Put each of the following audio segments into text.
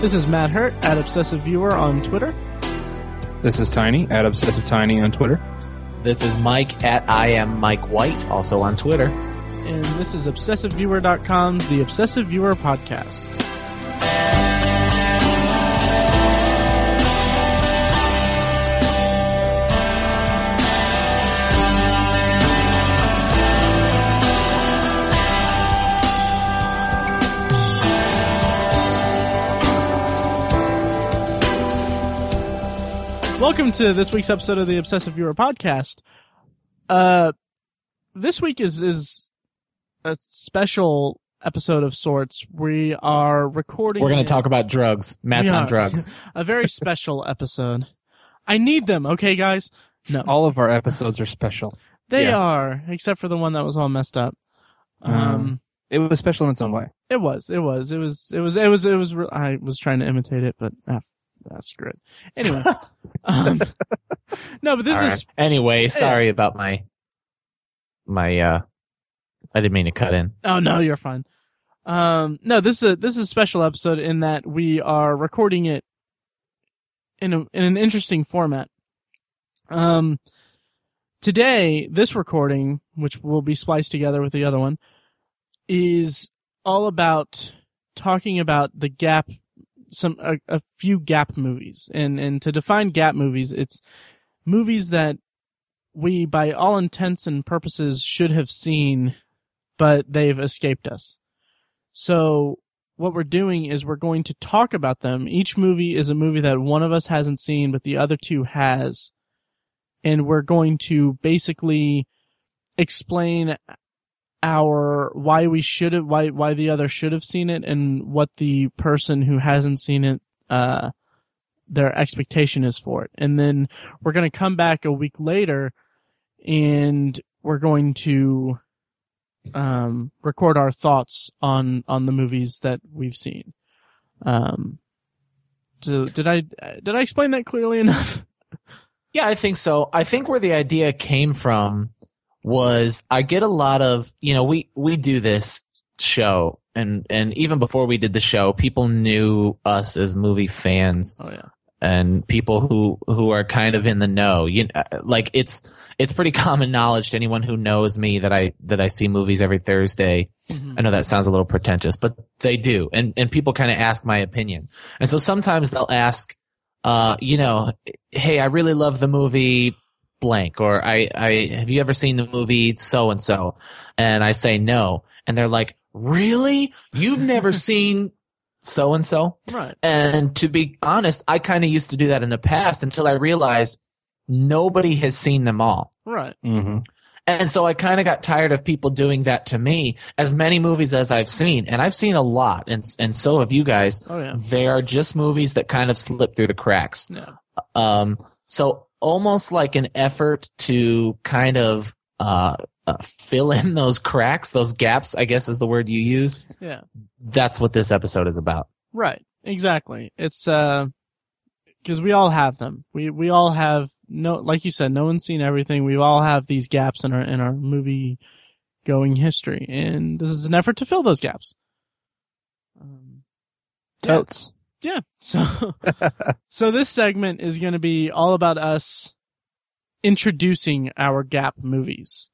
This is Matt Hurt at Obsessive Viewer on Twitter. This is Tiny at Obsessive Tiny on Twitter. This is Mike at I am Mike White, also on Twitter. And this is ObsessiveViewer.com's The Obsessive Viewer Podcast. Welcome to this week's episode of the Obsessive Viewer Podcast. Uh, this week is is a special episode of sorts. We are recording. We're going to talk about drugs. Matt's on drugs. a very special episode. I need them, okay, guys. No, All of our episodes are special. they yeah. are, except for the one that was all messed up. Um, It was special in its own way. it was, it was, it was, it was, it was, it was. re- I was trying to imitate it, but ah, that's screw it. Anyway, um, no, but this All is right. Anyway, sorry about my my uh I didn't mean to cut in. Oh no, you're fine. Um, no, this is a this is a special episode in that we are recording it in a in an interesting format. Um, today, this recording, which will be spliced together with the other one, is all about talking about the gap, some a, a few gap movies, and and to define gap movies, it's movies that we, by all intents and purposes, should have seen but they've escaped us. So what we're doing is we're going to talk about them. Each movie is a movie that one of us hasn't seen, but the other two has. And we're going to basically explain our why we should have why why the other should have seen it and what the person who hasn't seen it uh their expectation is for it. And then we're going to come back a week later and we're going to um, record our thoughts on on the movies that we've seen. Um, so did I did I explain that clearly enough? Yeah, I think so. I think where the idea came from was I get a lot of, you know, we we do this show and and even before we did the show, people knew us as movie fans Oh yeah, and people who who are kind of in the know. You uh, like it's it's pretty common knowledge to anyone who knows me that I that I see movies every Thursday. Mhm. I know that sounds a little pretentious, but they do, and and people kind of ask my opinion, and so sometimes they'll ask, uh, you know, hey, I really love the movie blank, or I I have you ever seen the movie so and so, and I say no, and they're like, really, you've never seen so and so. right. And to be honest, I kind of used to do that in the past until I realized nobody has seen them all. Right. Mm-hmm. And so I kind of got tired of people doing that to me. As many movies as I've seen, and I've seen a lot, and and so have you guys. Oh yeah. They are just movies that kind of slip through the cracks. Yeah. Um, so almost like an effort to kind of uh, uh, fill in those cracks, those gaps. I guess is the word you use. Yeah. That's what this episode is about. Right. Exactly. It's uh because we all have them. We we all have no like you said, no one's seen everything. We all have these gaps in our in our movie going history, and this is an effort to fill those gaps. Um. Totes. Yeah. So, so this segment is going to be all about us introducing our gap movies,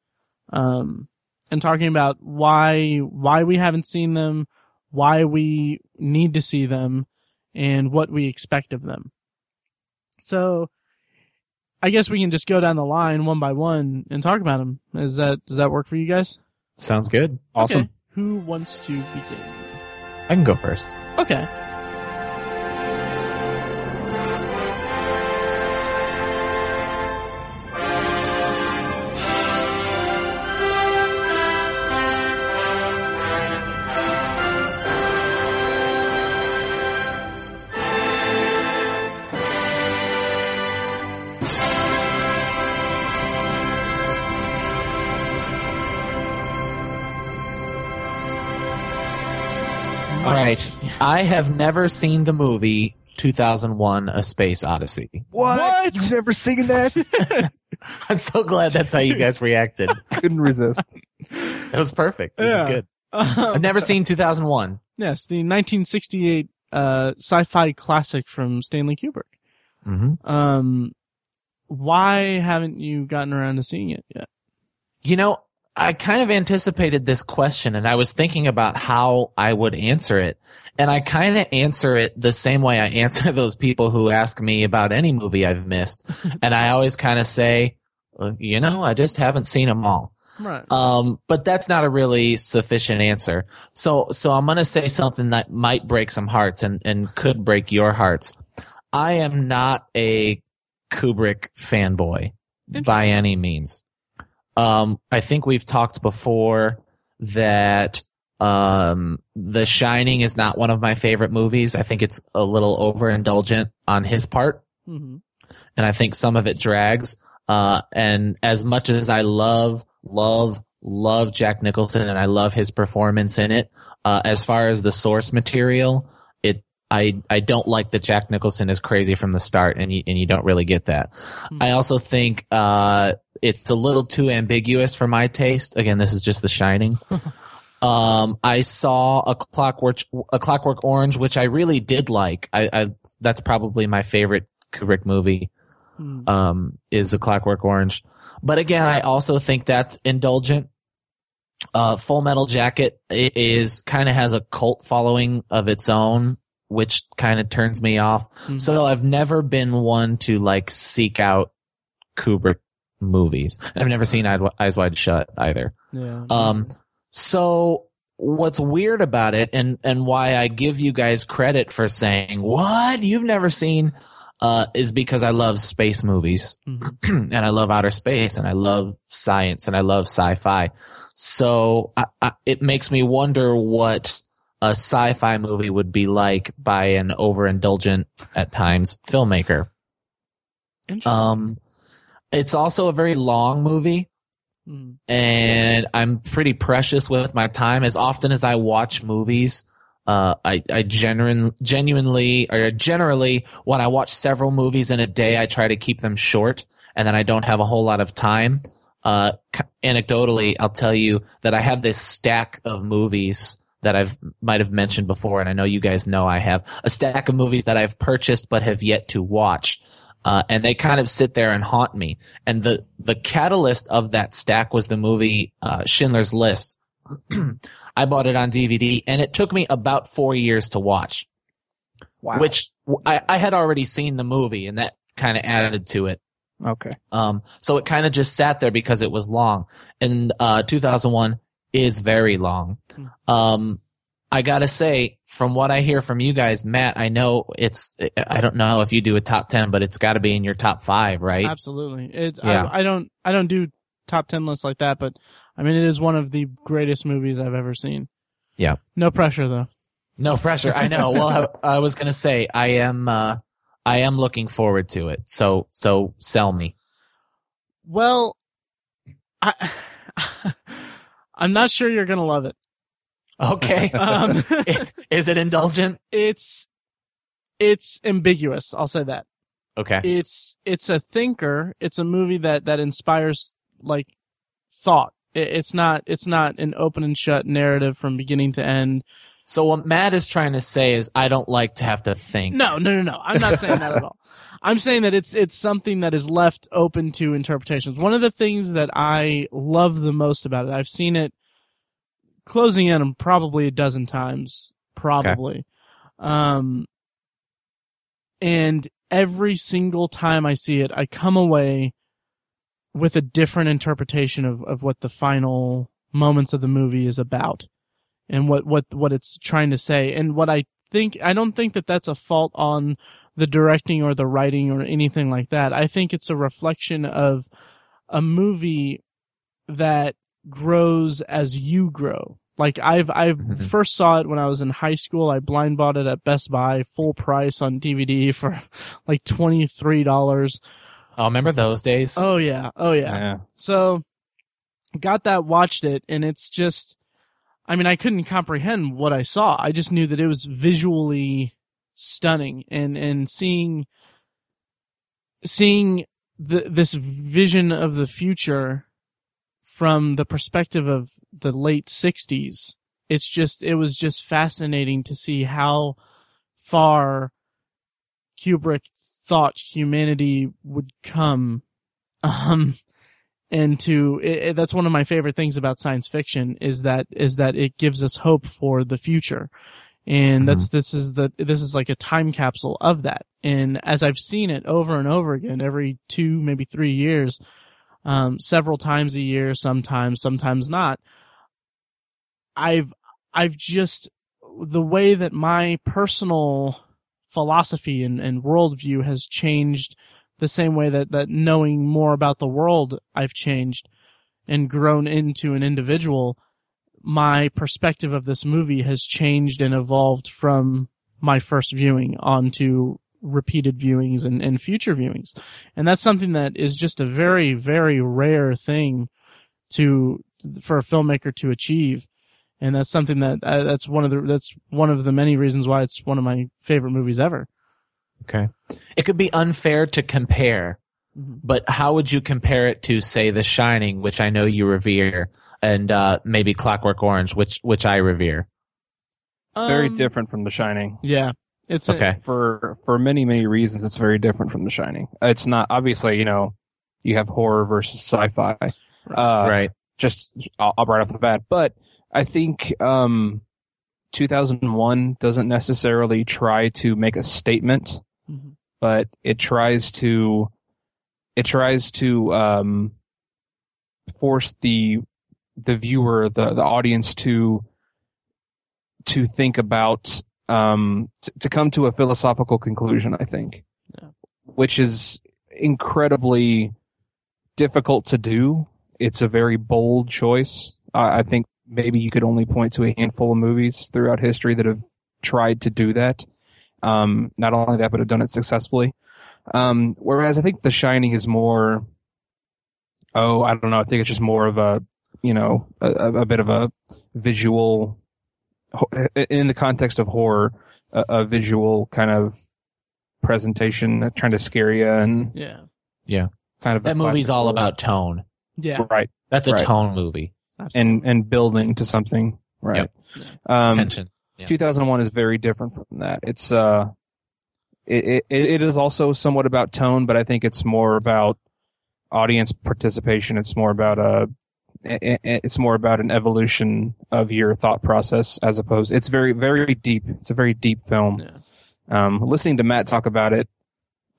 um, and talking about why, why we haven't seen them, why we need to see them, and what we expect of them. So, I guess we can just go down the line one by one and talk about them. Is that, does that work for you guys? Sounds good. Awesome. Okay. Who wants to begin? I can go first. Okay. All right. I have never seen the movie 2001 A Space Odyssey. What? You've never seen that? I'm so glad that's how you guys reacted. Couldn't resist. It was perfect. It Yeah. was good. I've never seen 2001. Yes, the 1968 uh, sci-fi classic from Stanley Kubrick. hmm Um, why haven't you gotten around to seeing it yet? You know, I kind of anticipated this question and I was thinking about how I would answer it. And I kind of answer it the same way I answer those people who ask me about any movie I've missed. and I always kind of say, "Well, you know, I just haven't seen them all. Right. Um, but that's not a really sufficient answer. So, so I'm going to say something that might break some hearts and, and could break your hearts. I am not a Kubrick fanboy by any means. Um, I think we've talked before that, um, The Shining is not one of my favorite movies. I think it's a little overindulgent on his part hmm and I think some of it drags. Uh, and as much as I love, love, love Jack Nicholson and I love his performance in it, uh, as far as the source material, I, I don't like that Jack Nicholson is crazy from the start and you, and you don't really get that. Hmm. I also think, uh, it's a little too ambiguous for my taste. Again, this is just The Shining. Um, I saw a Clockwork a Clockwork Orange, which I really did like. I, I that's probably my favorite Kubrick movie. Hmm. Um, is a Clockwork Orange, but again, I also think that's indulgent. Uh, Full Metal Jacket is kind of has a cult following of its own, which kind of turns me off. Mhm. So I've never been one to like seek out Kubrick movies. I've never seen Eyes Eyes Wide Shut either. yeah. Um, so what's weird about it and, and why I give you guys credit for saying, what? You've never seen, uh, is because I love space movies Mhm. and I love outer space and I love science and I love sci-fi. So I, I, it makes me wonder what a sci-fi movie would be like by an overindulgent at times filmmaker. Interesting. Um, it's also a very long movie Hmm. and I'm pretty precious with my time. As often as I watch movies, uh, I, I genuine, genuinely, or generally, when I watch several movies in a day, I try to keep them short, and then I don't have a whole lot of time. Uh, anecdotally, I'll tell you that I have this stack of movies that I've might have mentioned before, and I know you guys know I have a stack of movies that I've purchased but have yet to watch. Uh, and they kind of sit there and haunt me. And the, the catalyst of that stack was the movie, uh, Schindler's List. I bought it on DVD and it took me about four years to watch, Wow. which I, I had already seen the movie and that kind of added to it. okay. Um, so it kind of just sat there because it was long. In uh, 2001 is very long. Hmm. Um, I gotta say, from what I hear from you guys, Matt, I know it's, I don't know if you do a top 10, but it's gotta be in your top five, right? Absolutely. It's Yeah. I, I don't I don't do top ten lists like that, but I mean it is one of the greatest movies I've ever seen. Yeah. No pressure though. No pressure. I know. Well, I, I was gonna say, I am, uh, I am looking forward to it. So, so sell me. Well, I I'm not sure you're gonna love it. Okay. Um, Is it indulgent? it's it's ambiguous. I'll say that. Okay. It's it's a thinker. It's a movie that that inspires like thought. It, it's not it's not an open and shut narrative from beginning to end. So what Matt is trying to say is, I don't like to have to think. No, no, no, no. I'm not saying that at all. I'm saying that it's it's something that is left open to interpretations. One of the things that I love the most about it, I've seen it closing in probably a dozen times, probably. Um, and every single time I see it, I come away with a different interpretation of, of what the final moments of the movie is about and what, what, what it's trying to say. And what I think, I don't think that that's a fault on the directing or the writing or anything like that. I think it's a reflection of a movie that grows as you grow. Like I've I've Mhm. first saw it when I was in high school. I blind bought it at Best Buy, full price on DVD for like twenty three dollars. Oh, remember those days? Oh yeah, oh yeah. Yeah. So got that, watched it, and it's just I mean, I couldn't comprehend what I saw. I just knew that it was visually stunning and and seeing seeing the this vision of the future from the perspective of the late 60s. It's just it was just fascinating to see how far Kubrick thought humanity would come. Um, and to it, it- that's one of my favorite things about science fiction is that is that it gives us hope for the future. And that's this is the this is like a time capsule of that. And as i've seen it over and over again every two maybe three years um, several times a year sometimes sometimes not i've i've just the way that my personal philosophy and, and worldview has changed the same way that, that knowing more about the world I've changed and grown into an individual, my perspective of this movie has changed and evolved from my first viewing onto repeated viewings and, and future viewings. And that's something that is just a very, very rare thing to, for a filmmaker to achieve. And that's something that, uh, that's one of the, that's one of the many reasons why it's one of my favorite movies ever. Okay. It could be unfair to compare, Mhm. but how would you compare it to, say, The Shining, which I know you revere, and uh, maybe Clockwork Orange, which which I revere? It's very Um, different from The Shining. Yeah. It's a- Okay. For for many many reasons, it's very different from The Shining. It's not obviously you know you have horror versus sci-fi. Uh, right. Just I'll, I'll right off the bat, but I think um, 2001 doesn't necessarily try to make a statement, Mhm. but it tries to it tries to um, force the the viewer, the the audience to to think about um, t- to come to a philosophical conclusion. I think, Yeah. which is incredibly difficult to do. It's a very bold choice. I I think maybe you could only point to a handful of movies throughout history that have tried to do that. Um, not only that, but have done it successfully. Um, whereas I think The Shining is more, oh, I don't know. I think it's just more of a, you know, a, a a bit of a visual, in the context of horror, a, a visual kind of presentation, trying to scare you and yeah. yeah, kind of That movie's all horror. about tone. Yeah. right That's a Right. tone movie. Absolutely. and and building to something right. Yep. Um, Tension. Yeah. 2001 is very different from that. It's uh, it, it it is also somewhat about tone, but I think it's more about audience participation. It's more about a, i- i- it's more about an evolution of your thought process as opposed. It's very very deep. It's a very deep film. Yeah. Um, listening to Matt talk about it,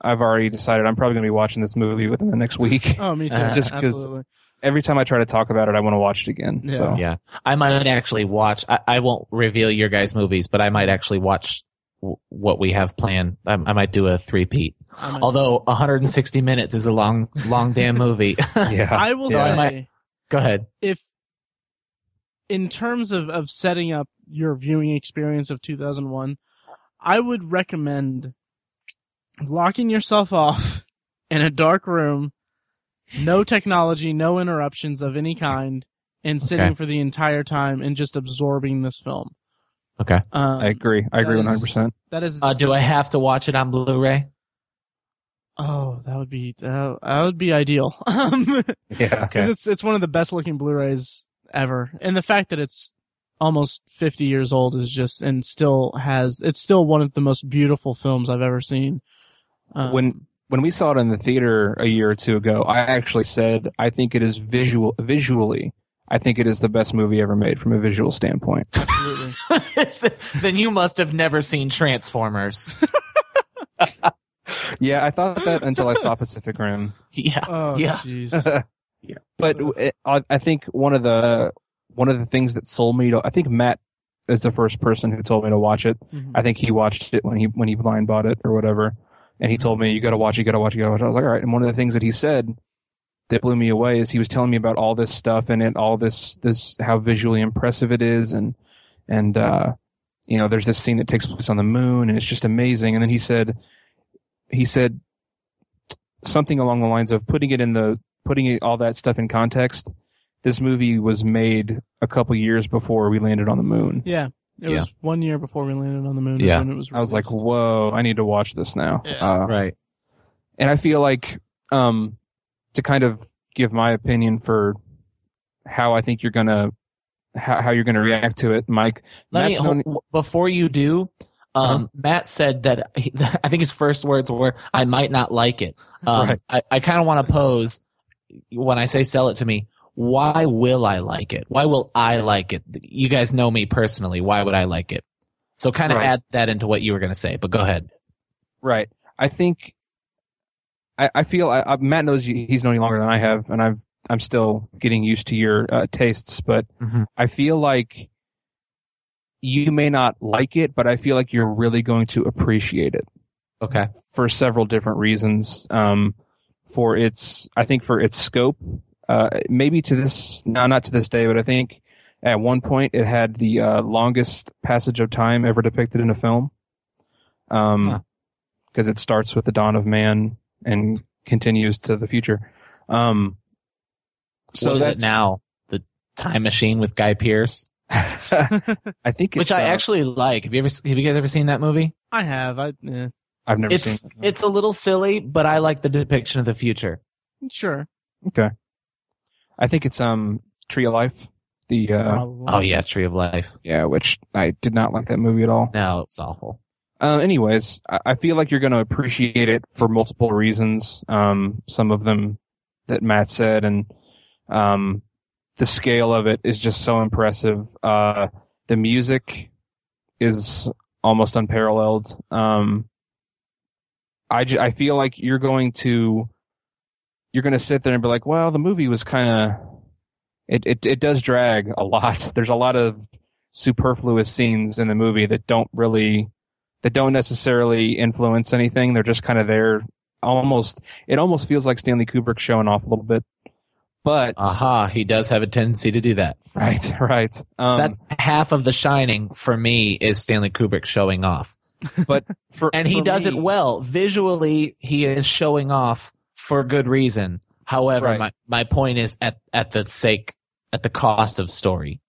I've already decided I'm probably going to be watching this movie within the next week. Oh, me too. Uh, Just 'cause- Absolutely. Every time I try to talk about it, I want to watch it again. Yeah. So Yeah. I might actually watch, I, I won't reveal your guys' movies, but I might actually watch w- what we have planned. I, I might do a three-peat. I'm Although 160 minutes is a long, long damn movie. yeah, I will So I say, might- Go ahead. if in terms of, of setting up your viewing experience of 2001, I would recommend locking yourself off in a dark room, no technology, no interruptions of any kind, and sitting Okay. for the entire time and just absorbing this film. Okay. Um, I agree. I agree 100. percent That is Uh, do I have to watch it on Blu-ray? oh, that would be uh, that would be ideal. Um, Yeah. because it's it's one of the best looking Blu-rays ever, and the fact that it's almost 50 years old is just and still has it's still one of the most beautiful films I've ever seen. Um, When- when we saw it in the theater a year or two ago, I actually said I think it is visual visually. I think it is the best movie ever made from a visual standpoint. absolutely. then you must have never seen Transformers. yeah, I thought that until I saw Pacific Rim. yeah. Oh, Yeah. jeez. But it, I I think one of the one of the things that sold me to I think Matt is the first person who told me to watch it. Mhm. I think he watched it when he when he blind bought it or whatever, and he told me you got to watch, it, you got to watch, it, you got to watch. I was like, all right. And one of the things that he said that blew me away is he was telling me about all this stuff and it, all this this how visually impressive it is, and and uh, you know, there's this scene that takes place on the moon, and it's just amazing. And then he said, he said something along the lines of putting it in the putting it, all that stuff in context. This movie was made a couple years before we landed on the moon. Yeah, it Yeah. was one year before we landed on the moon. Yeah. when it was. I was like, whoa, I need to watch this now. Yeah. Uh, Right. and I feel like, um, to kind of give my opinion for how I think you're gonna, how, how you're gonna react to it, Mike. Let me Matt's known- hold, before you do. Um, Matt said that he, I think his first words were, "I might not like it." Um, Right. I, I kind of want to pose when I say "sell it to me." Why will I like it? Why will I like it? You guys know me personally. Why would I like it? So kind of Right. add that into what you were going to say. But go ahead. Right. I think. I, I feel I, I, Matt knows you, he's known you longer than I have, and I've I'm still getting used to your uh, tastes, but Mhm. I feel like you may not like it, but I feel like you're really going to appreciate it Okay. for several different reasons. Um, for its, I think for its scope, uh, maybe to this, no, not to this day, but I think at one point it had the uh, longest passage of time ever depicted in a film. Um, Huh. because it starts with the dawn of man and continues to the future. Um, so what is it now? The Time Machine with Guy Pearce, I think it's, which I uh, actually like. Have you ever? Have you guys ever seen that movie? I have. I eh, I've never It's seen. it's a little silly, but I like the depiction of the future. sure. I think it's um Tree of Life. The uh, Oh yeah, Tree of Life. yeah, which I did not like that movie at all. No, it's awful. Uh, anyways, I, I feel like you're going to appreciate it for multiple reasons. Um, some of them that Matt said, and um, the scale of it is just so impressive. Uh, the music is almost unparalleled. Um, I, ju- I feel like you're going to you're going to sit there and be like, well, the movie was kind of it, it it does drag a lot. There's a lot of superfluous scenes in the movie that don't really that don't necessarily influence anything. They're just kind of there. Almost, it almost feels like Stanley Kubrick showing off a little bit. But Aha, he does have a tendency to do that. right, right. Um, That's half of The Shining for me is Stanley Kubrick showing off. but for And he does it well. Visually, he is showing off for good reason. However, Right. my, my point is at, at the sake, at the cost of story.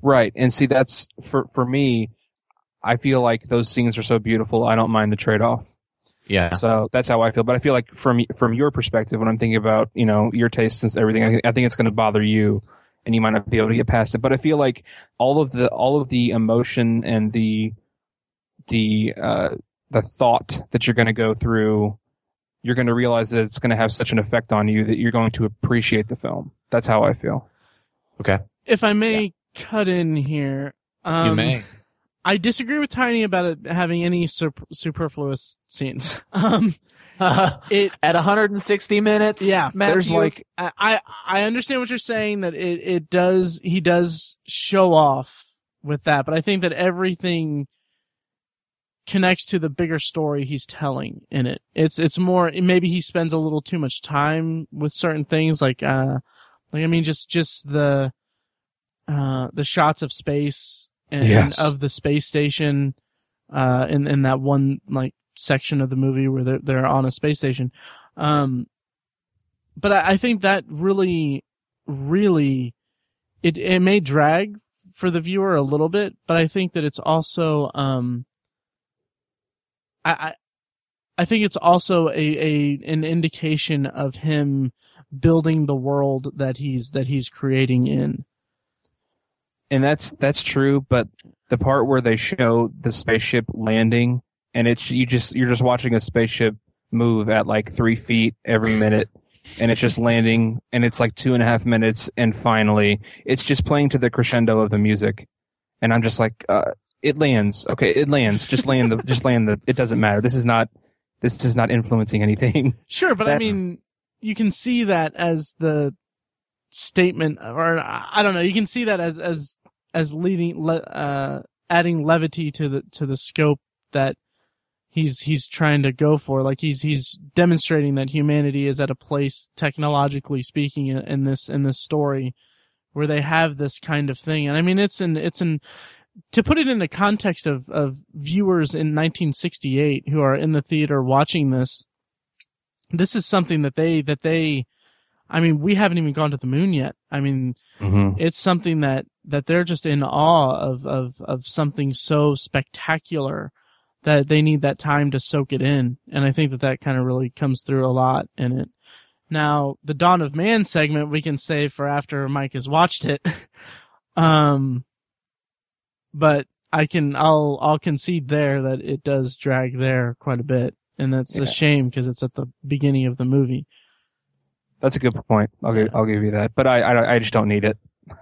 Right, and see that's for for me. I feel like those scenes are so beautiful. I don't mind the trade off. Yeah. So that's how I feel. But I feel like from from your perspective, when I'm thinking about you know your tastes and everything, I, I think it's going to bother you, and you might not be able to get past it. But I feel like all of the all of the emotion and the the uh, the thought that you're going to go through, you're going to realize that it's going to have such an effect on you that you're going to appreciate the film. That's how I feel. Okay. If I may cut in here, um, you may. I disagree with Tiny about it having any sup- superfluous scenes. Um, it at 160 minutes. Yeah, Matthew, There's like I I I understand what you're saying that it it does he does show off with that, but I think that everything connects to the bigger story he's telling in it. It's it's more maybe he spends a little too much time with certain things like uh like I mean just just the uh the shots of space and, Yes. of the space station uh in in that one like section of the movie where they're they're on a space station. Um but I, I think that really really it it may drag for the viewer a little bit, but I think that it's also um I I, think it's also a, a an indication of him building the world that he's that he's creating in. and that's that's true but the part where they show the spaceship landing and it's you just you're just watching a spaceship move at like three feet every minute and it's just landing and it's like two and a half minutes and finally it's just playing to the crescendo of the music and i'm just like uh, it lands okay it lands just land the just land the it doesn't matter this is not this is not influencing anything Sure, but I mean, you can see that as the statement, or I don't know, you can see that as as as leading, le, uh, adding levity to the to the scope that he's he's trying to go for. Like he's he's demonstrating that humanity is at a place, technologically speaking, in, in this in this story where they have this kind of thing. And I mean, it's an it's an to put it in the context of of viewers in 1968 who are in the theater watching this this is something that they that they I mean we haven't even gone to the moon yet. I mean mm-hmm. it's something that that they're just in awe of of of something so spectacular that they need that time to soak it in and I think that that kind of really comes through a lot in it. Now, the Dawn of Man segment we can save for after Mike has watched it. um but I can I'll I'll concede there that it does drag there quite a bit, and that's Yeah. a shame because it's at the beginning of the movie. That's a good point. I'll give I'll give you that. But I I, I just don't need it.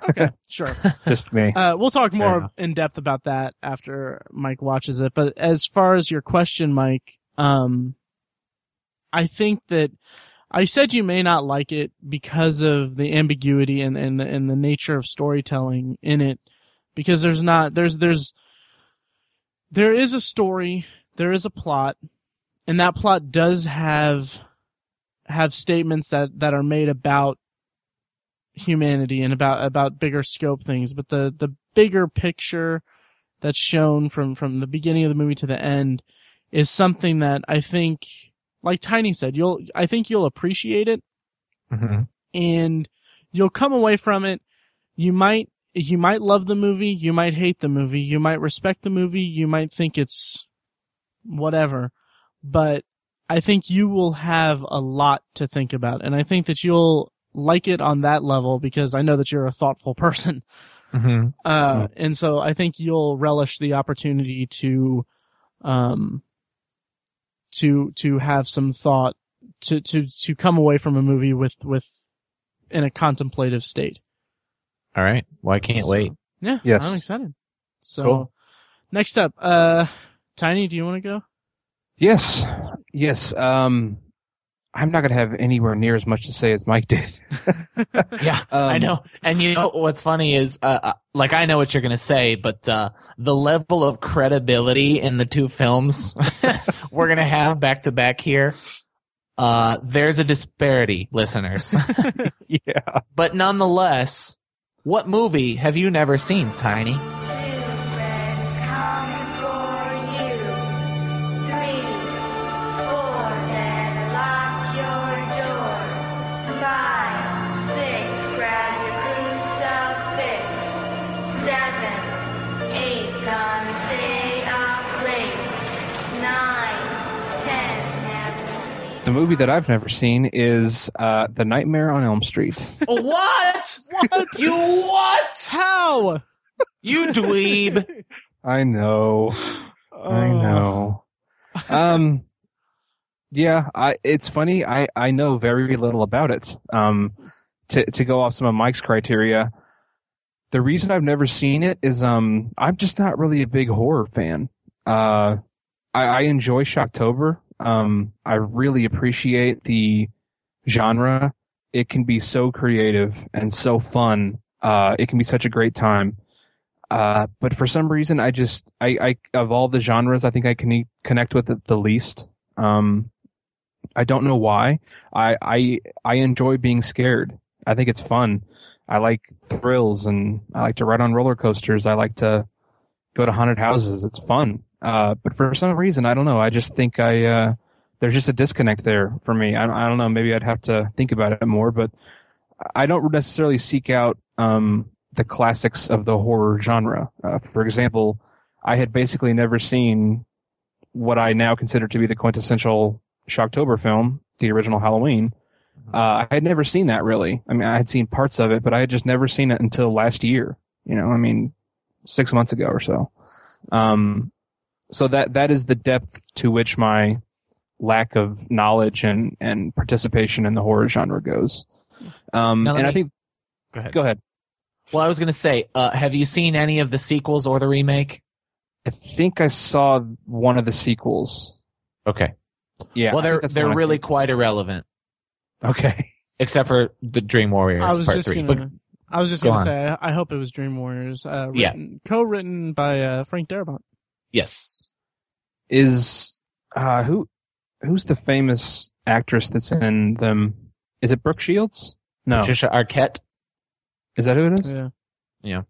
Okay, sure. Just me. Uh, we'll talk more in depth about that after Mike watches it. But as far as your question, Mike, um, I think that I said you may not like it because of the ambiguity and and the, and the nature of storytelling in it, because there's not there's there's there is a story, there is a plot, and that plot does have have statements that that are made about humanity and about about bigger scope things but the the bigger picture that's shown from from the beginning of the movie to the end is something that i think like tiny said you'll i think you'll appreciate it Mm-hmm. and you'll come away from it you might you might love the movie you might hate the movie you might respect the movie you might think it's whatever but i think you will have a lot to think about and i think that you'll like it on that level because i know that you're a thoughtful person Mm-hmm. uh, and so I think you'll relish the opportunity to, um, to to have some thought to to to come away from a movie with with in a contemplative state. All right. Well, I can't wait. Yeah, Yes. I'm excited. So Cool. next up, uh, Tiny, do you want to go? yes. Yes. Um, I'm not gonna have anywhere near as much to say as Mike did. Yeah, Um, I know. And you know what's funny is, uh, uh, like I know what you're gonna say, but uh, the level of credibility in the two films we're gonna have back to back here, uh, there's a disparity, listeners. Yeah. but nonetheless, what movie have you never seen, Tiny? The movie that I've never seen is uh, The Nightmare on Elm Street. what? What? You what? How? You dweeb. I know. Oh. I know. Um, yeah, I, it's funny. I, I know very little about it. Um, to, to go off some of Mike's criteria, the reason I've never seen it is, um, I'm just not really a big horror fan. Uh, I, I enjoy Shocktober. Um, I really appreciate the genre. It can be so creative and so fun. Uh, it can be such a great time. Uh, but for some reason, I just, I, I, of all the genres, I think I can connect with it the least. Um, I don't know why. I, I, I enjoy being scared. I think it's fun. I like thrills and I like to ride on roller coasters. I like to go to haunted houses. It's fun. Uh, but for some reason, I don't know. I just think I, uh, there's just a disconnect there for me. I, I don't know. Maybe I'd have to think about it more, but I don't necessarily seek out, um, the classics of the horror genre. Uh, for example, I had basically never seen what I now consider to be the quintessential Shocktober film, the original Halloween. Uh, I had never seen that really. I mean, I had seen parts of it, but I had just never seen it until last year. You know, I mean, six months ago or so. Um, so that that is the depth to which my lack of knowledge and and participation in the horror genre goes. Um, Now let and I think, Go ahead. go ahead. Well, I was going to say, uh, have you seen any of the sequels or the remake? I think I saw one of the sequels. Okay. Yeah. well, they're think that's the they're one I really quite irrelevant, okay. except for the Dream Warriors I was Part just Three. gonna. I was just Go gonna on. say. I, I hope it was Dream Warriors. Uh, Yeah. co-written by uh, Frank Darabont. But yes, Is uh who who's the famous actress that's in them? Is it Brooke Shields? No. Patricia Arquette. Is that who it is? Yeah. Yeah.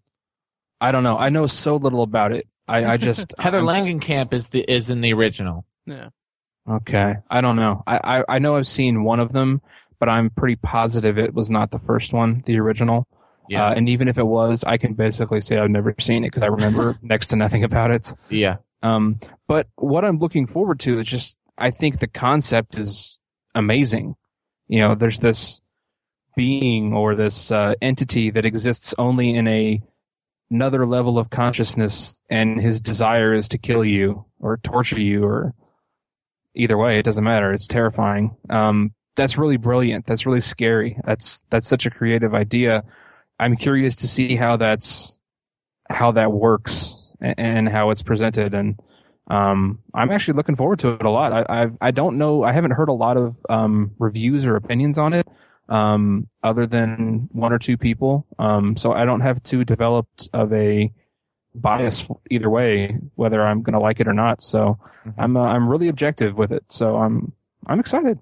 I don't know. I know so little about it. I, I just Heather I'm Langenkamp is the is in the original. Yeah. Okay. I don't know. I, I I know I've seen one of them, but I'm pretty positive it was not the first one, the original. Yeah, Uh, and even if it was, I can basically say I've never seen it because I remember next to nothing about it. yeah. Um, but what I'm looking forward to is just, I think the concept is amazing. You know, there's this being or this uh, entity that exists only in a another level of consciousness and his desire is to kill you or torture you or either way, it doesn't matter. It's terrifying. Um, that's really brilliant. That's really scary. That's, that's such a creative idea. I'm curious to see how that's, how that works and, and how it's presented. And, um, I'm actually looking forward to it a lot. I, I've, I don't know, I haven't heard a lot of, um, reviews or opinions on it, um, other than one or two people. Um, so I don't have too developed of a bias either way, whether I'm going to like it or not. So Mhm. I'm, uh, I'm really objective with it. So I'm, I'm excited.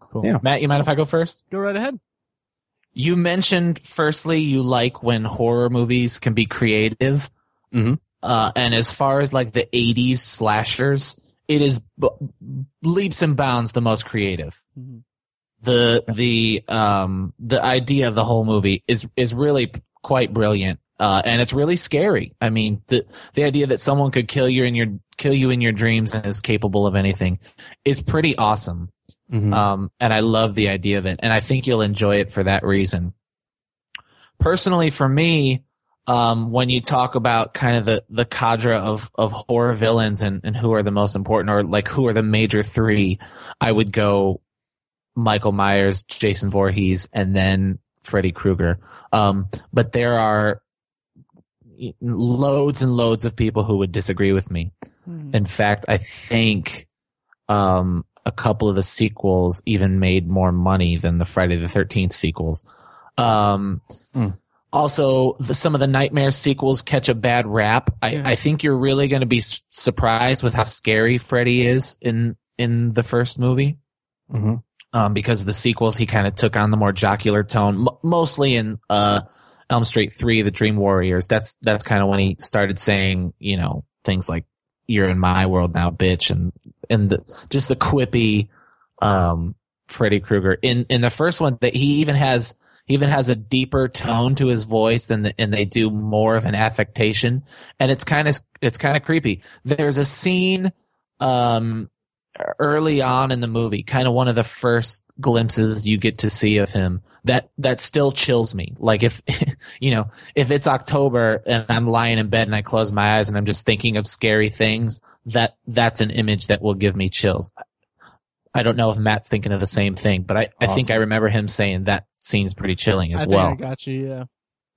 Cool. Yeah. Matt, you mind if I go first? Go right ahead. You mentioned firstly you like when horror movies can be creative. Mhm. Uh, and as far as like the 80s slashers, it is b- leaps and bounds the most creative. Mhm. The the um the idea of the whole movie is is really quite brilliant. Uh, and it's really scary. I mean, the the idea that someone could kill you in your kill you in your dreams and is capable of anything is pretty awesome. Mhm. Um, and I love the idea of it, and I think you'll enjoy it for that reason. Personally, for me, um, when you talk about kind of the, the cadre of, of horror villains and, and who are the most important or like who are the major three, I would go Michael Myers, Jason Voorhees, and then Freddy Krueger. Um, but there are loads and loads of people who would disagree with me. Hmm. In fact, I think um, a couple of the sequels even made more money than the Friday the Thirteenth sequels. Um, Hmm. Also, the, some of the Nightmare sequels catch a bad rap. I, Yeah. I think you're really going to be s- surprised with how scary Freddy is in in the first movie. Mhm. Um, because the sequels he kind of took on the more jocular tone, m- mostly in uh, Elm Street Three, The Dream Warriors. That's that's kind of when he started saying, you know, things like "You're in my world now, bitch," and and the, just the quippy um, Freddy Krueger. In in the first one, that he even has he even has a deeper tone to his voice, and the, and they do more of an affectation, and it's kind of it's kind of creepy. There's a scene um, early on in the movie, kind of one of the first glimpses you get to see of him that that still chills me. Like if you know, if it's October and I'm lying in bed and I close my eyes and I'm just thinking of scary things, that that's an image that will give me chills. I don't know if Matt's thinking of the same thing, but I, I think I remember him saying that scene's pretty chilling as I well. I got you. Yeah,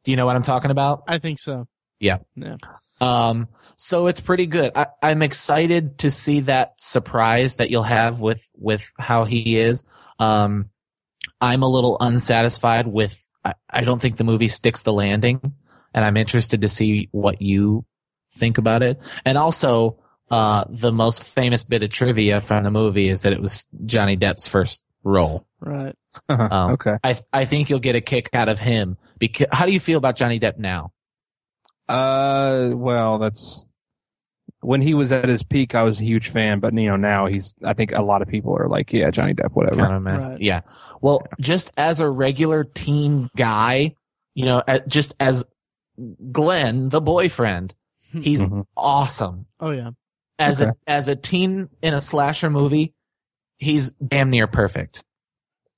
Do you know what I'm talking about? I think so. Yeah. Yeah. Um, so it's pretty good. I, I'm excited to see that surprise that you'll have with, with how he is. Um, I'm a little unsatisfied with, I, I don't think the movie sticks the landing and I'm interested to see what you think about it. And also, uh, the most famous bit of trivia from the movie is that it was Johnny Depp's first role. Right. Um, okay. I, I think you'll get a kick out of him because how do you feel about Johnny Depp now? Uh, well, that's when he was at his peak. I was a huge fan, but you know now he's. I think a lot of people are like, yeah, Johnny Depp, whatever. kind of mess. Right. Yeah. Well, just as a regular teen guy, you know, uh, just as Glen, the boyfriend, he's Mhm. awesome. Oh yeah. As Okay. a as a teen in a slasher movie, he's damn near perfect.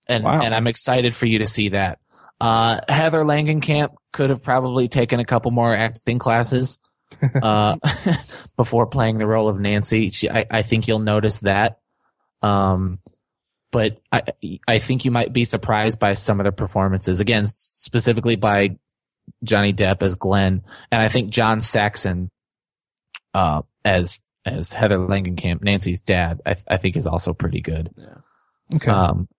And Wow. and I'm excited for you to see that. Uh, Heather Langenkamp could have probably taken a couple more acting classes uh, before playing the role of Nancy. She, I, I think you'll notice that. Um, but I, I think you might be surprised by some of the performances. Again, specifically by Johnny Depp as Glen, and I think John Saxon uh, as as Heather Langenkamp, Nancy's dad. I, I think is also pretty good. Okay. Um,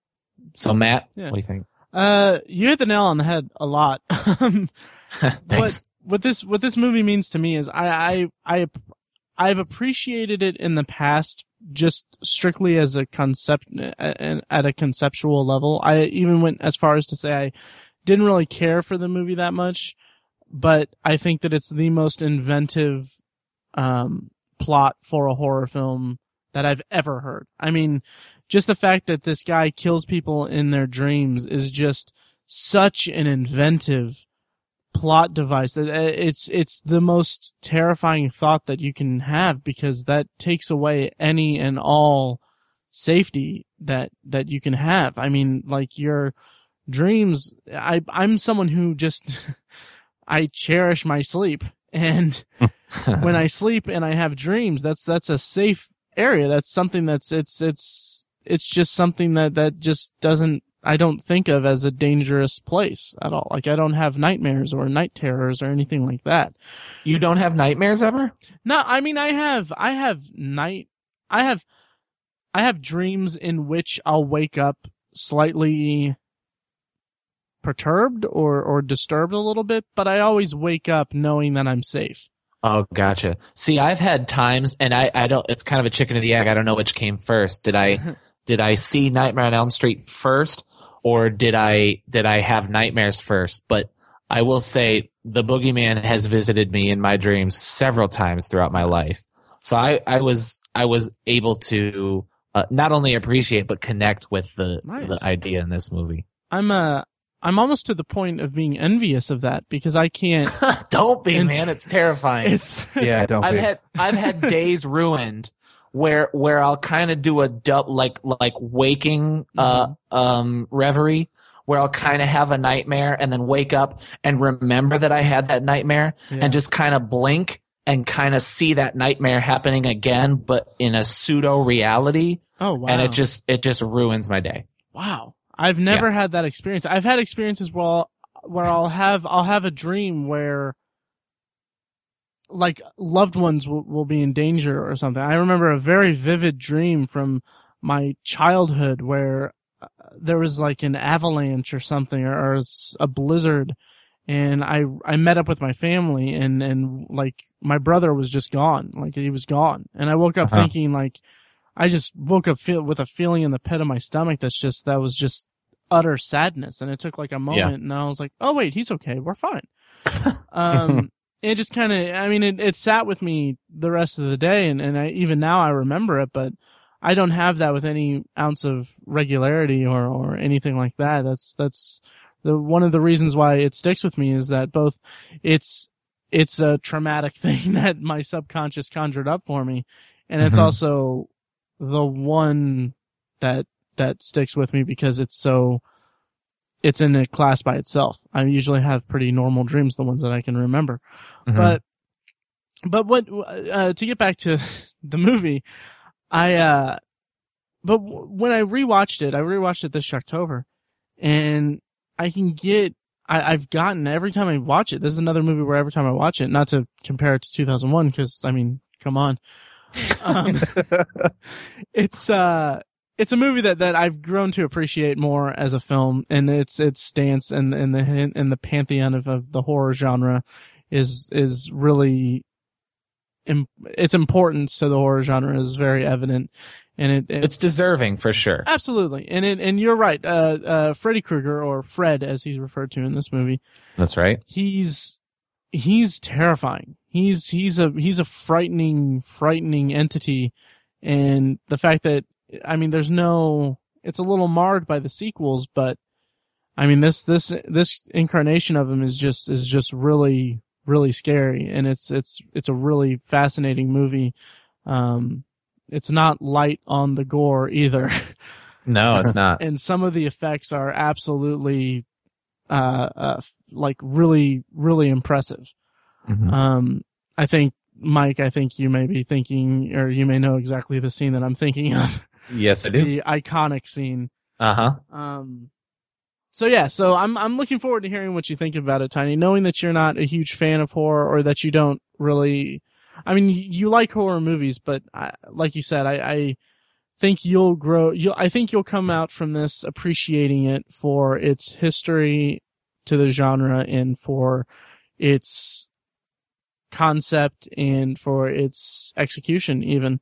so Matt, Yeah. what do you think? Uh, you hit the nail on the head a lot. Um, Thanks. What, what this what this movie means to me is I I I I've appreciated it in the past just strictly as a concept at a conceptual level. I even went as far as to say I didn't really care for the movie that much, but I think that it's the most inventive um, plot for a horror film that I've ever heard. I mean, just the fact that this guy kills people in their dreams is just such an inventive plot device that uh, it's it's the most terrifying thought that you can have because that takes away any and all safety that that you can have. I mean, like your dreams I I'm someone who just I cherish my sleep And when I sleep and I have dreams, that's that's a safe area. That's something that's it's it's it's just something that that just doesn't I don't think of as a dangerous place at all. Like I don't have nightmares or night terrors or anything like that. you don't have nightmares ever? No, I mean I have I have night I have I have dreams in which I'll wake up slightly perturbed or or disturbed a little bit, but I always wake up knowing that I'm safe. Oh, gotcha. See, I've had times, and I, I don't. It's kind of a chicken or the egg. I don't know which came first. Did I, did I see Nightmare on Elm Street first, or did I, did I have nightmares first? But I will say the boogeyman has visited me in my dreams several times throughout my life. So I, I was, I was able to uh, not only appreciate but connect with the, Nice. the idea in this movie. I'm uh I'm almost to the point of being envious of that because I can't don't be, And- man. It's terrifying. it's, Yeah, don't I've be. had I've had days ruined where where I'll kind of do a dub like like waking uh um reverie where I'll kind of have a nightmare and then wake up and remember that I had that nightmare Yeah. and just kind of blink and kind of see that nightmare happening again but in a pseudo reality oh wow. and it just it just ruins my day. Wow. I've never had that experience. I've had experiences where I'll, where I'll have I'll have a dream where like loved ones will, will be in danger or something. I remember a very vivid dream from my childhood where uh, there was like an avalanche or something or, or a blizzard and I I met up with my family and and like my brother was just gone. Like he was gone. And I woke up Uh-huh. thinking like I just woke up feel, with a feeling in the pit of my stomach that's just that was just utter sadness and it took like a moment and I was like, "Oh wait, he's okay. We're fine." um it just kind of I mean it it sat with me the rest of the day and and I even now I remember it, but I don't have that with any ounce of regularity or or anything like that. That's that's the one of the reasons why it sticks with me is that both it's it's a traumatic thing that my subconscious conjured up for me and it's Mhm. also the one that that sticks with me because it's so it's in a class by itself. I usually have pretty normal dreams, the ones that I can remember. Mhm. But but what uh, to get back to the movie, I uh but w- when I rewatched it, I rewatched it this October, and I can get I, I've gotten every time I watch it. This is another movie where every time I watch it, not to compare it to 2001, because I mean, come on, um, it's uh it's a movie that, that I've grown to appreciate more as a film, and its its stance and and the in the pantheon of, of the horror genre is is really im- its importance to the horror genre is very evident, and it, it it's deserving for sure. absolutely and it and you're right. Uh, uh, Freddy Krueger or Fred as he's referred to in this movie, That's right. he's he's terrifying. He's he's a he's a frightening frightening entity, and the fact that I mean, there's no. It's a little marred by the sequels, but I mean this this this incarnation of him is just is just really really scary, and it's it's it's a really fascinating movie. Um, it's not light on the gore either. No, it's not. and some of the effects are absolutely uh, uh like really really impressive Mhm. um i think mike i think you may be thinking or you may know exactly the scene that i'm thinking of Yes, I do. the iconic scene Uh huh. um so yeah so i'm i'm looking forward to hearing what you think about it tiny knowing that you're not a huge fan of horror or that you don't really i mean you, like horror movies but I, like you said i i think you'll grow you'll i think you'll come out from this appreciating it for its history to the genre and for its concept and for its execution even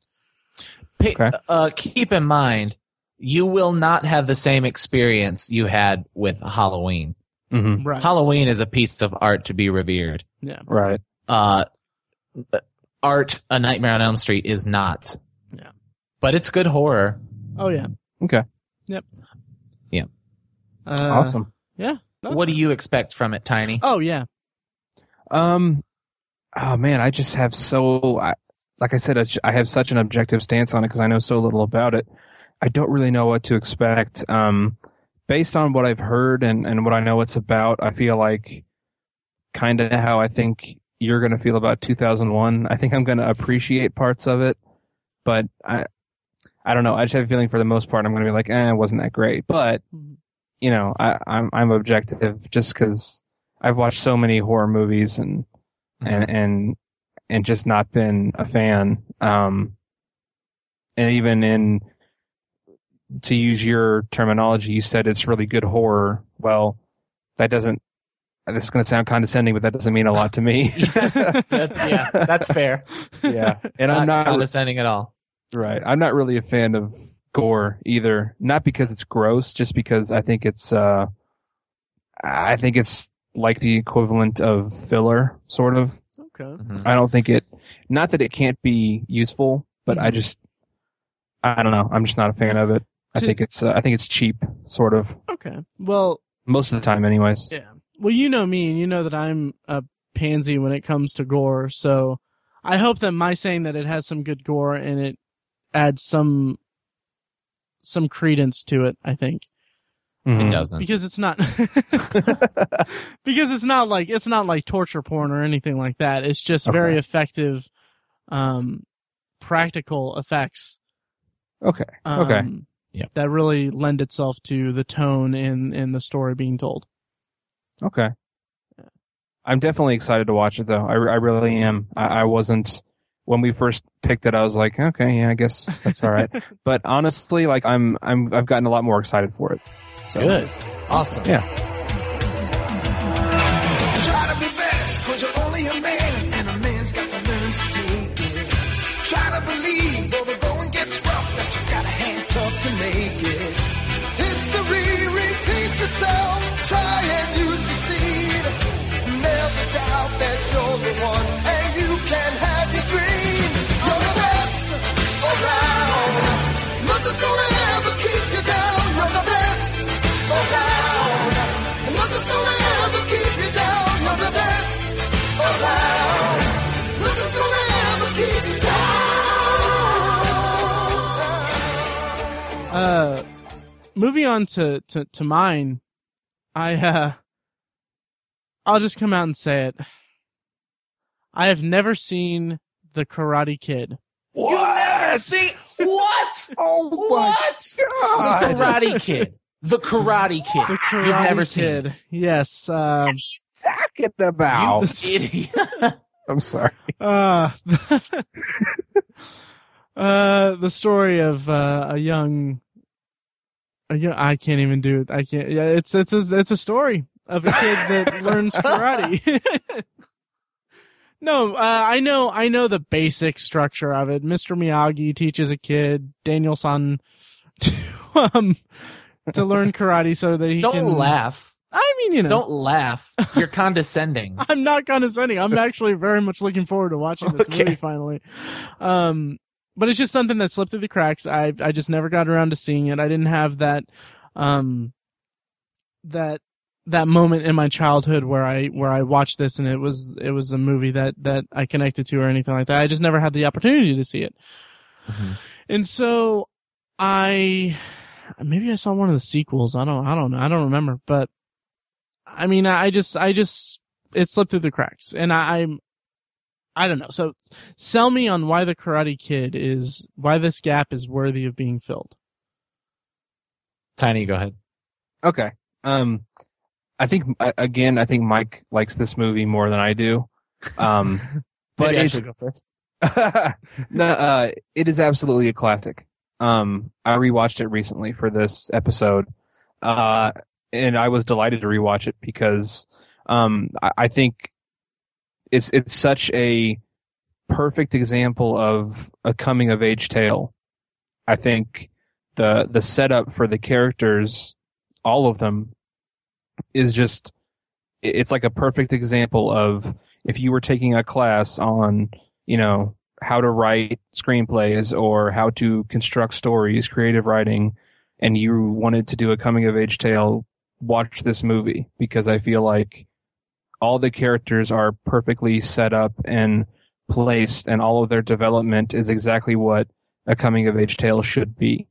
Pa- Okay. uh, keep in mind, you will not have the same experience you had with Halloween. hmm right Halloween is a piece of art to be revered. yeah Right. Uh, art, A Nightmare on Elm Street is not. Yeah. But it's good horror. oh yeah Okay. yep Yeah. uh, awesome. yeah that's what do you expect from it, Tiny? oh yeah Um, oh man, I just have so, I, like I said, I have such an objective stance on it because I know so little about it. I don't really know what to expect. Um, based on what I've heard and, and what I know it's about, I feel like kind of how I think you're going to feel about 2001. I think I'm going to appreciate parts of it, but I, I don't know. I just have a feeling for the most part, I'm going to be like, eh, it wasn't that great. But, Mhm. you know, I, I'm, I'm objective just cause I've watched so many horror movies and, and, and, and just not been a fan. Um, and even in, to use your terminology, you said it's really good horror. Well, that doesn't, this is going to sound condescending, but that doesn't mean a lot to me. that's yeah, that's fair. yeah. And not I'm not, condescending at all. right. I'm not really a fan of gore either. Not because it's gross, just because I think it's, uh, I think it's like the equivalent of filler, sort of. Okay. Mhm. I don't think it, not that it can't be useful, but I Mhm. just, I don't know. I'm just not a fan of it. I To- think it's, uh, I think it's cheap, sort of. Okay. Well, Most of the time, anyways. yeah. Well, you know me, and you know that I'm a pansy when it comes to gore. So, I hope that my saying that it has some good gore and it adds some some credence to it. I think It Mhm. doesn't. because it's not because it's not like it's not like torture porn or anything like that. It's just very effective, um, practical effects. Okay. Um, Okay. Yeah. That really lend itself to the tone in in the story being told. Okay. I'm definitely excited to watch it though. I, I really am. I, I wasn't when we first picked it. I was like, okay, yeah, I guess that's all right. but honestly, like I'm, I'm, I've gotten a lot more excited for it. So, Good. Awesome. Yeah. Moving on to, to, to mine, I, uh, I'll just come out and say it. I have never seen The Karate Kid. What? See what? Oh What? The Karate Kid. The Karate Kid. The Karate You've never seen Kid. it. Yes. Um, talking about? You idiot. I'm sorry. uh, uh, the story of, uh, a young, a young, I can't even do it. I can't, yeah, it's, it's a, it's a story of a kid that learns karate. no, uh, I know, I know the basic structure of it. Mr. Miyagi teaches a kid, Daniel San, to, um, to learn karate so that he Don't can. laugh. I mean, you know. Don't laugh. You're condescending. I'm not condescending. I'm actually very much looking forward to watching this Okay. movie finally. Um, but it's just something that slipped through the cracks. I I just never got around to seeing it. I didn't have that um that that moment in my childhood where I where I watched this and it was it was a movie that that I connected to or anything like that. I just never had the opportunity to see it. Mhm. And so I maybe I saw one of the sequels. I don't I don't know. I don't remember, but I mean, I just I just it slipped through the cracks, and I, I'm I don't know. So sell me on why the Karate Kid is why this gap is worthy of being filled. Tiny, go ahead. Okay. Um, I think again, I think Mike likes this movie more than I do. Um, but Maybe I it's should go first. no, uh, it is absolutely a classic. Um, I rewatched it recently for this episode, uh, and I was delighted to rewatch it because, um, I, I think it's it's such a perfect example of a coming of age tale. I think the the setup for the characters, all of them, is just it's like a perfect example of if you were taking a class on you know how to write screenplays or how to construct stories, creative writing, and you wanted to do a coming of age tale, watch this movie because I feel like all the characters are perfectly set up and placed, and all of their development is exactly what a coming of age tale should be.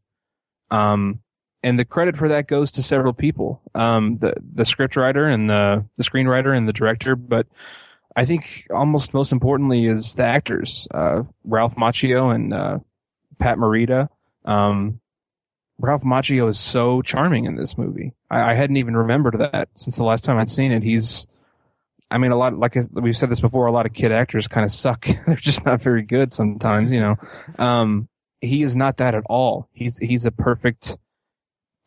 Um, and the credit for that goes to several people, um, the the scriptwriter and the the screenwriter and the director, but I think almost most importantly is the actors, uh, Ralph Macchio and uh, Pat Morita. Um, Ralph Macchio is so charming in this movie. I, I hadn't even remembered that since the last time I'd seen it. He's, I mean, a lot like we've said this before. A lot of kid actors kind of suck. They're just not very good sometimes, you know. Um, he is not that at all. He's he's a perfect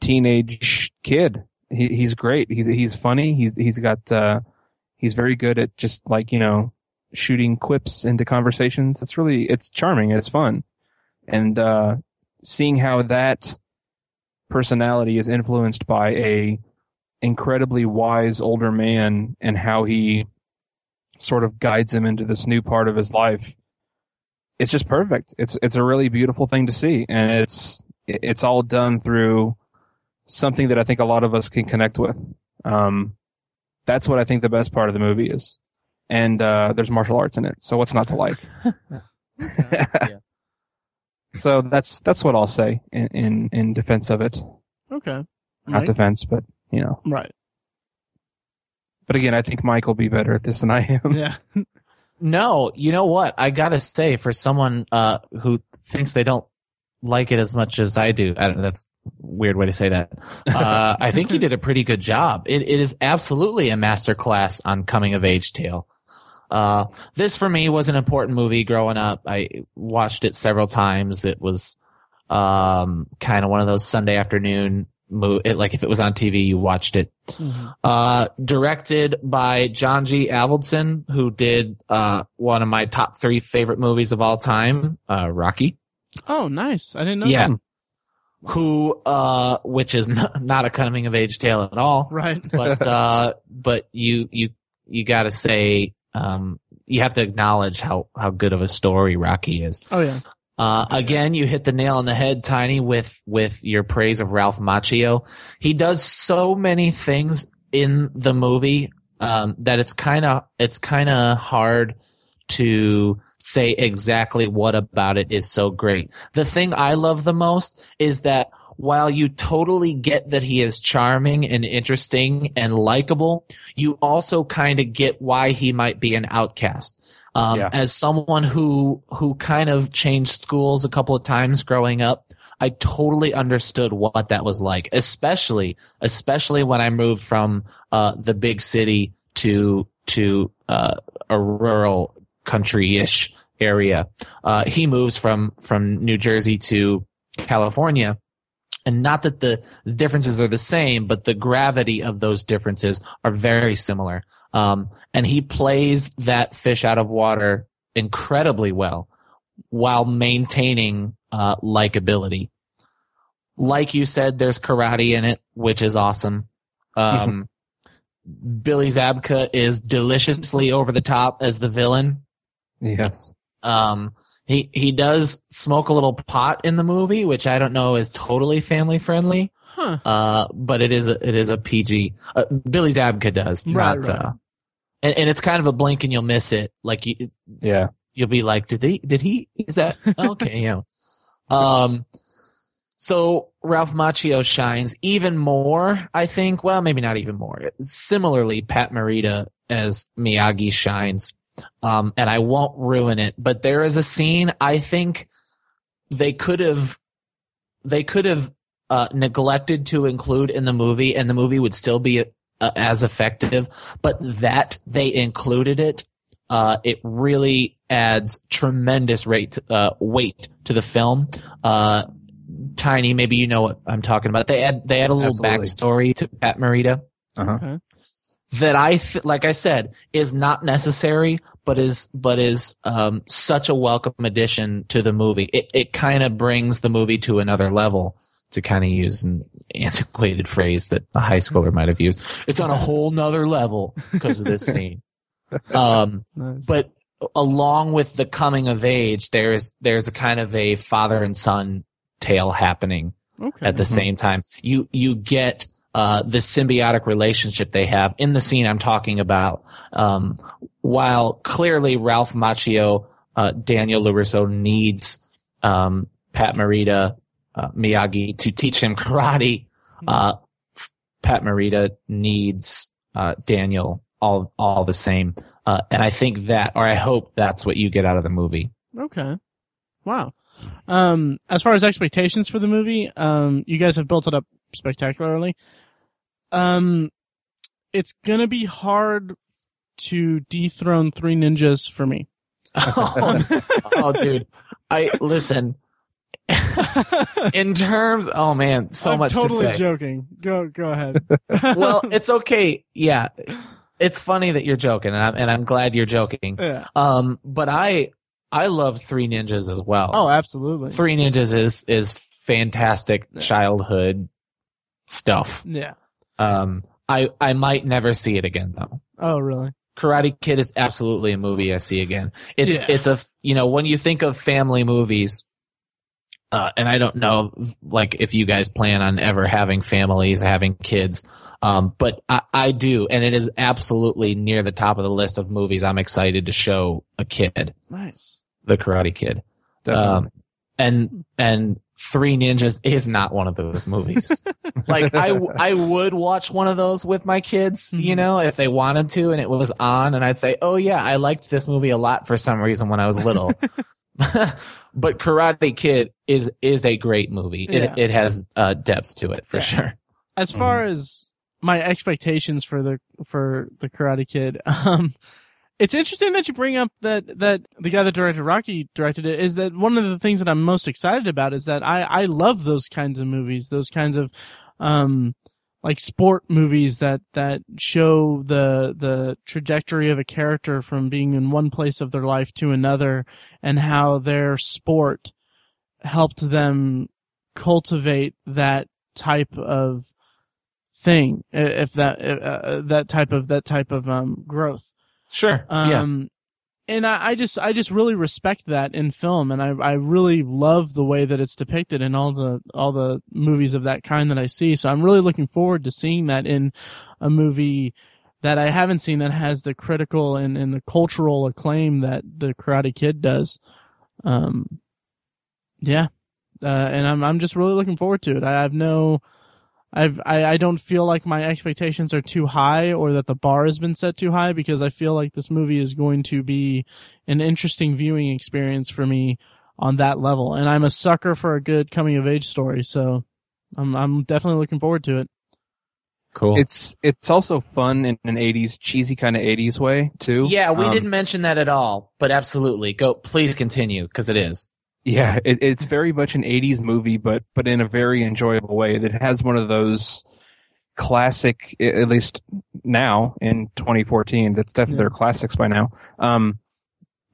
teenage kid. He, he's great. He's he's funny. He's he's got uh, he's very good at just like you know shooting quips into conversations. It's really it's charming. It's fun, and uh, seeing how that personality is influenced by a incredibly wise older man and how he sort of guides him into this new part of his life. It's just perfect. It's it's a really beautiful thing to see, and it's it's all done through something that I think a lot of us can connect with. Um, that's what I think the best part of the movie is. And uh, there's martial arts in it, so what's not to like? Yeah. So that's that's what I'll say in in, in defense of it. Okay. Not Mike? defense, but you know. Right. But again, I think Mike will be better at this than I am. Yeah. No, you know what? I gotta say, for someone uh, who thinks they don't like it as much as I do, I don't know, that's a weird way to say that. Uh, I think you did a pretty good job. It, it is absolutely a masterclass on coming of age tale. Uh, this for me was an important movie growing up. I watched it several times. It was, um, kind of one of those Sunday afternoon mo- it, like if it was on TV, you watched it. Mhm. Uh, directed by John G. Avildsen, who did, uh, one of my top three favorite movies of all time, uh, Rocky. Oh, nice. I didn't know Yeah. that. Who, uh, which is not, not a coming of age tale at all. Right. but uh but you you you got to say um you have to acknowledge how how good of a story Rocky is. Oh, yeah. Uh again, you hit the nail on the head Tiny with with your praise of Ralph Macchio. He does so many things in the movie um that it's kind of it's kind of hard to say exactly what about it is so great. The thing I love the most is that while you totally get that he is charming and interesting and likable, you also kind of get why he might be an outcast. Um, Yeah. as someone who, who kind of changed schools a couple of times growing up, I totally understood what that was like, especially, especially when I moved from, uh, the big city to, to, uh, a rural country-ish area. Uh, he moves from, from New Jersey to California. And not that the differences are the same, but the gravity of those differences are very similar. Um, and he plays that fish out of water incredibly well while maintaining, uh, likability. Like you said, there's karate in it, which is awesome. Um, Billy Zabka is deliciously over the top as the villain. Yes. Um, he he does smoke a little pot in the movie, which I don't know is totally family friendly. Huh. Uh, but it is a, it is a PG. Uh, Billy Zabka does Right, not. right. Uh, and, and it's kind of a blink and you'll miss it. Like you, Yeah. you'll be like, did they? Did he? Is that okay? yeah. Um. So Ralph Macchio shines even more, I think. Well, maybe not even more. Similarly, Pat Morita as Miyagi shines. Um, and I won't ruin it, but there is a scene I think they could have, they could have, uh, neglected to include in the movie and the movie would still be uh, as effective, but that they included it, uh, it really adds tremendous rate, uh, weight to the film. Uh, Tiny, maybe you know what I'm talking about. They add, they add a little Absolutely. backstory to Pat Morita Uh huh. Okay. that I th- like I said is not necessary, but is but is um, such a welcome addition to the movie. It it kind of brings the movie to another level. To kind of use an antiquated phrase that a high schooler might have used, it's on a whole nother level because of this scene. Um, Nice. but along with the coming of age, there's there's a kind of a father and son tale happening okay. at the same time. You you get uh, the symbiotic relationship they have in the scene I'm talking about. Um, while clearly Ralph Macchio, uh, Daniel Larusso needs um, Pat Morita, uh, Miyagi to teach him karate. Uh, Pat Morita needs uh, Daniel all all the same. Uh, and I think that, or I hope that's what you get out of the movie. Okay. Wow. Um, as far as expectations for the movie, um, you guys have built it up spectacularly. Um, it's gonna be hard to dethrone Three Ninjas for me. oh, dude, I listen. In terms, oh man, so I'm much totally to say. joking. Go, go ahead. well, it's okay. Yeah, it's funny that you're joking, and I'm and I'm glad you're joking. yeah. Um, but I I love Three Ninjas as well. Oh, absolutely. Three Ninjas is is fantastic Yeah. childhood stuff. Yeah. Um, I I might never see it again though. Oh, really? Karate Kid is absolutely a movie I see again. It's Yeah. it's a you know when you think of family movies, uh, and I don't know like if you guys plan on ever having families, having kids, um, but I, I do, and it is absolutely near the top of the list of movies I'm excited to show a kid, Nice. The Karate Kid. Definitely. Um, and and Three Ninjas is not one of those movies. like I I would watch one of those with my kids, you Mhm. know, if they wanted to, and it was on, and I'd say, oh yeah, I liked this movie a lot for some reason when I was little. but Karate Kid is is a great movie. Yeah. It it has uh, depth to it for Yeah. sure. As far as my expectations for the for the Karate Kid, um, it's interesting that you bring up that that the guy that directed Rocky directed it. Is that one of the things that I'm most excited about? Is that I I love those kinds of movies, those kinds of um like sport movies that that show the the trajectory of a character from being in one place of their life to another, and how their sport helped them cultivate that type of thing if that uh, that type of that type of um growth Sure. yeah. um and I, I just I just really respect that in film and I I really love the way that it's depicted in all the all the movies of that kind that I see. So I'm really looking forward to seeing that in a movie that I haven't seen that has the critical and, and the cultural acclaim that the Karate Kid does. Um yeah. Uh, and I'm I'm just really looking forward to it. I have no I've I, I don't feel like my expectations are too high or that the bar has been set too high because I feel like this movie is going to be an interesting viewing experience for me on that level. And I'm a sucker for a good coming of age story, so I'm I'm definitely looking forward to it. cool. It's it's also fun in an '80s cheesy kind of '80s way too. yeah, we Um, didn't mention that at all, but absolutely. Go, please continue because it is. Yeah, it, it's very much an '80s movie, but but in a very enjoyable way. That has one of those classic, at least now in 2014. That's definitely Yeah. their classics by now. Um,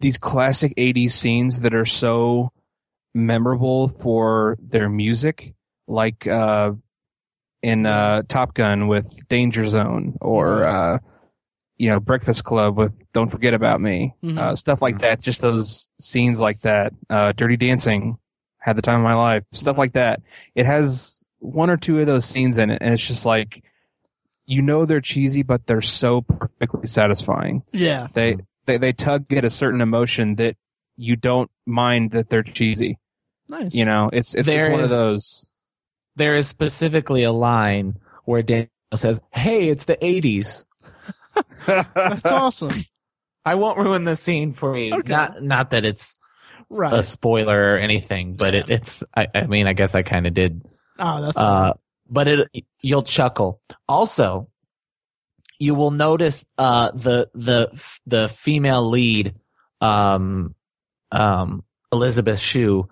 these classic '80s scenes that are so memorable for their music, like uh, in uh, Top Gun with Danger Zone, or uh, you know Breakfast Club with Don't Forget About Me, Mhm. uh, stuff like that. Just those scenes like that. Uh, Dirty Dancing had the time of my life. Stuff like that. It has one or two of those scenes in it, and it's just like you know they're cheesy, but they're so perfectly satisfying. Yeah. They they they tug at a certain emotion that you don't mind that they're cheesy. Nice. You know, it's it's, it's one is- of those. There is specifically a line where Daniel says, "Hey, it's the '80s." That's awesome. I won't ruin the scene for you. Okay. Not not that it's Right. a spoiler or anything, but it, it's. I, I mean, I guess I kind of did. Oh, that's Uh, but it you'll chuckle. Also, you will notice uh, the the the female lead, um, um, Elizabeth Shue,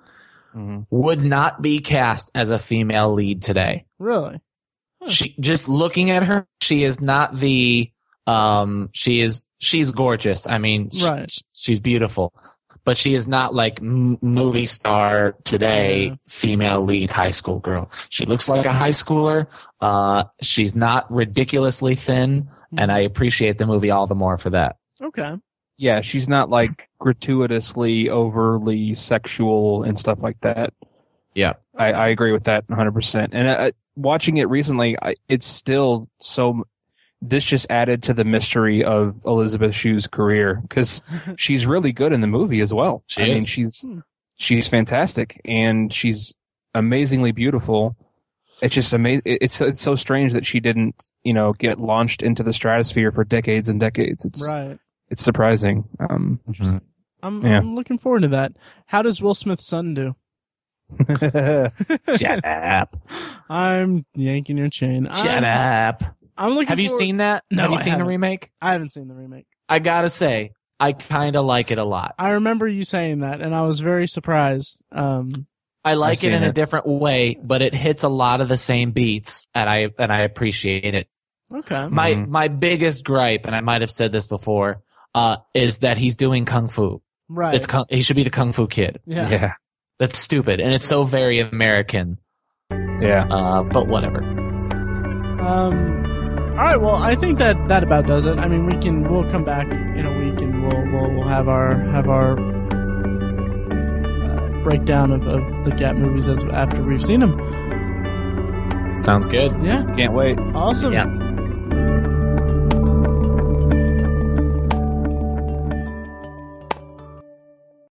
Mhm. would not be cast as a female lead today. really. Huh. She just looking at her, she is not the um she is she's gorgeous. I mean, Right. sh- she's beautiful. But she is not like m- movie star today, Yeah. female lead high school girl. She looks like a high schooler. Uh, she's not ridiculously thin, and I appreciate the movie all the more for that. Okay. Yeah, she's not like gratuitously overly sexual and stuff like that. Yeah. I, I agree with that 100%. And uh, watching it recently, I, it's still so. This just added to the mystery of Elizabeth Shue's career because she's really good in the movie as well. She I mean, she's Hmm. she's fantastic and she's amazingly beautiful. it's just amazing. It's it's so strange that she didn't, you know, get launched into the stratosphere for decades and decades. It's Right. it's surprising. Um, I'm, Yeah. I'm looking forward to that. How does Will Smith's son do? Shut up. I'm yanking your chain. Shut I'm, up. I'm looking. Have you forward- seen that? No, Have you I seen haven't. the remake? I haven't seen the remake. I gotta say, I kind of like it a lot. I remember you saying that, and I was very surprised. Um, I like it seen in a different way, but it hits a lot of the same beats, and I and I appreciate it. okay. My Mhm. my biggest gripe, and I might have said this before, uh, is that he's doing kung fu. Right. It's kung, he should be the kung fu kid. yeah. yeah, That's stupid, and it's so very American. yeah. Uh, but whatever. Um. All right. Well, I think that that about does it. I mean, we can we'll come back in a week and we'll we'll, we'll have our have our uh, breakdown of, of the Gap movies as after we've seen them. Sounds good. Yeah. Can't wait. Awesome. Yeah.